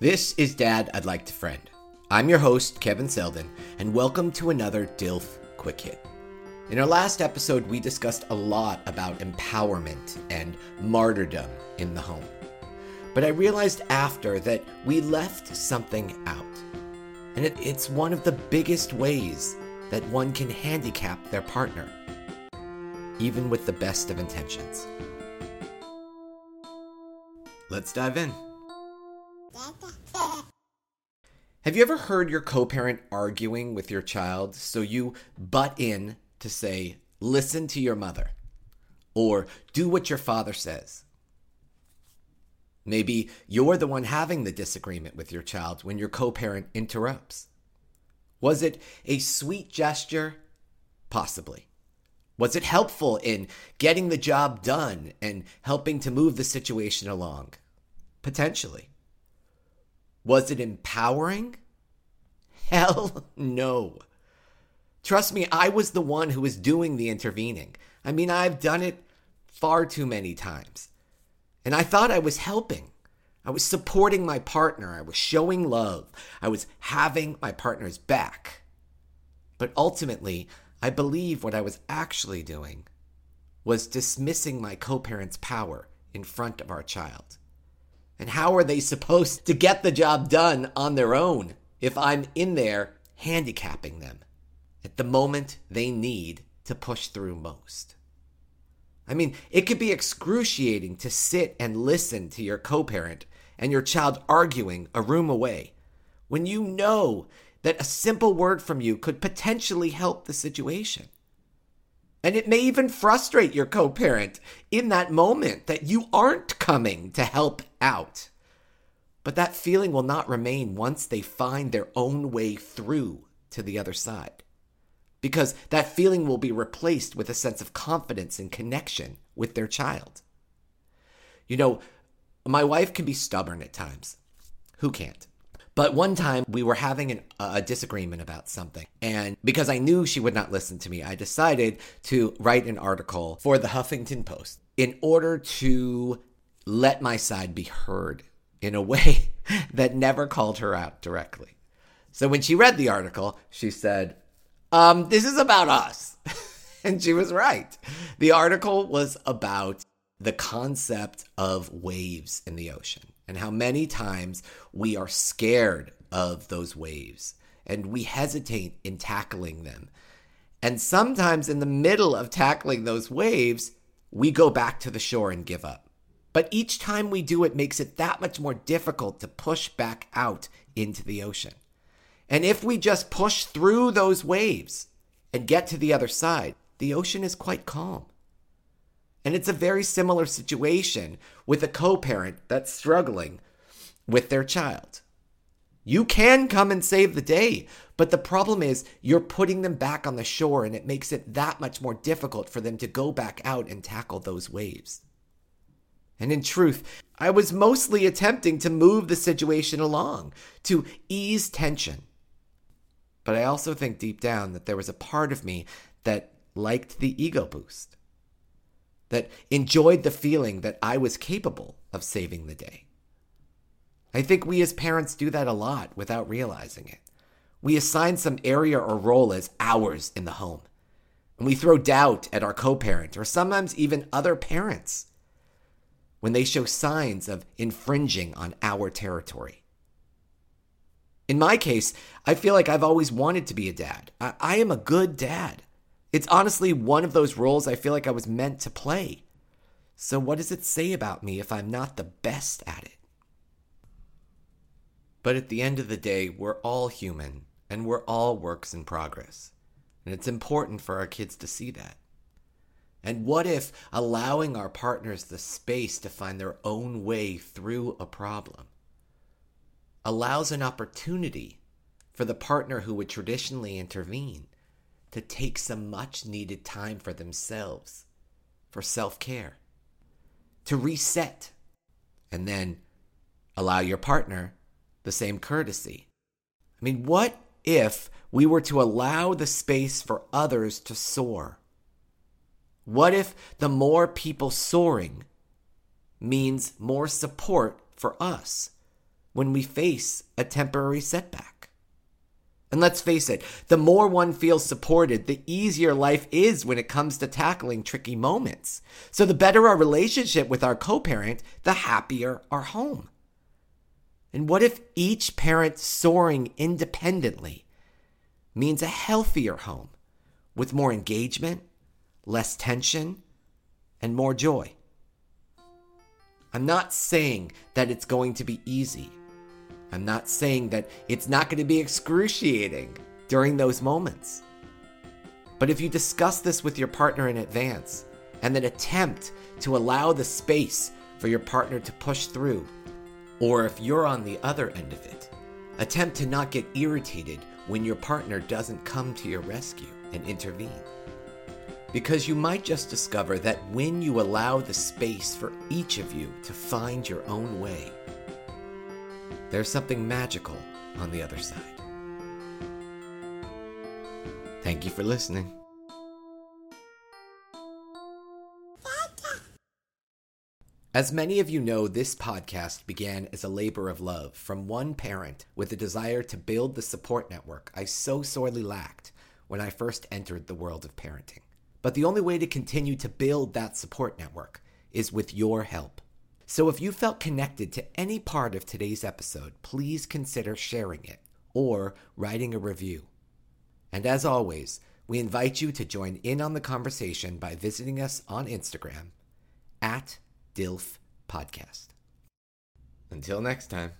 This is Dad I'd Like to Friend. I'm your host, Kevin Selden, and welcome to another DILF Quick Hit. In our last episode, we discussed a lot about empowerment and martyrdom in the home. But I realized after that we left something out. And it, it's one of the biggest ways that one can handicap their partner, even with the best of intentions. Let's dive in. Have you ever heard your co parent arguing with your child so you butt in to say, listen to your mother, or do what your father says? Maybe you're the one having the disagreement with your child when your co parent interrupts. Was it a sweet gesture? Possibly. Was it helpful in getting the job done and helping to move the situation along? Potentially. Was it empowering? Hell no. Trust me, I was the one who was doing the intervening. I mean, I've done it far too many times. And I thought I was helping. I was supporting my partner. I was showing love. I was having my partner's back. But ultimately, I believe what I was actually doing was dismissing my co parent's power in front of our child. And how are they supposed to get the job done on their own if I'm in there handicapping them at the moment they need to push through most? I mean, it could be excruciating to sit and listen to your co parent and your child arguing a room away when you know that a simple word from you could potentially help the situation. And it may even frustrate your co parent in that moment that you aren't coming to help out. But that feeling will not remain once they find their own way through to the other side. Because that feeling will be replaced with a sense of confidence and connection with their child. You know, my wife can be stubborn at times. Who can't? But one time we were having an, a disagreement about something. And because I knew she would not listen to me, I decided to write an article for the Huffington Post in order to let my side be heard in a way that never called her out directly. So when she read the article, she said, um, This is about us. and she was right. The article was about the concept of waves in the ocean and how many times we are scared of those waves and we hesitate in tackling them. And sometimes in the middle of tackling those waves, we go back to the shore and give up. But each time we do it makes it that much more difficult to push back out into the ocean. And if we just push through those waves and get to the other side, the ocean is quite calm. And it's a very similar situation with a co parent that's struggling with their child. You can come and save the day, but the problem is you're putting them back on the shore and it makes it that much more difficult for them to go back out and tackle those waves. And in truth, I was mostly attempting to move the situation along, to ease tension. But I also think deep down that there was a part of me that liked the ego boost that enjoyed the feeling that I was capable of saving the day. I think we as parents do that a lot without realizing it. We assign some area or role as ours in the home, and we throw doubt at our co parent or sometimes even other parents when they show signs of infringing on our territory. In my case, I feel like I've always wanted to be a dad. I, I am a good dad. It's honestly one of those roles I feel like I was meant to play. So, what does it say about me if I'm not the best at it? But at the end of the day, we're all human and we're all works in progress. And it's important for our kids to see that. And what if allowing our partners the space to find their own way through a problem allows an opportunity for the partner who would traditionally intervene to take some much needed time for themselves, for self care, to reset, and then allow your partner the same courtesy. I mean, what if we were to allow the space for others to soar? What if the more people soaring means more support for us? when we face a temporary setback. And let's face it, the more one feels supported, the easier life is when it comes to tackling tricky moments. So, the better our relationship with our co parent, the happier our home. And what if each parent soaring independently means a healthier home with more engagement, less tension, and more joy? I'm not saying that it's going to be easy. I'm not saying that it's not going to be excruciating during those moments. But if you discuss this with your partner in advance and then attempt to allow the space for your partner to push through, or if you're on the other end of it, attempt to not get irritated when your partner doesn't come to your rescue and intervene. Because you might just discover that when you allow the space for each of you to find your own way, there's something magical on the other side. Thank you for listening. As many of you know, this podcast began as a labor of love from one parent with a desire to build the support network I so sorely lacked when I first entered the world of parenting. But the only way to continue to build that support network is with your help. So if you felt connected to any part of today's episode, please consider sharing it or writing a review. And as always, we invite you to join in on the conversation by visiting us on Instagram at DILF Podcast. Until next time.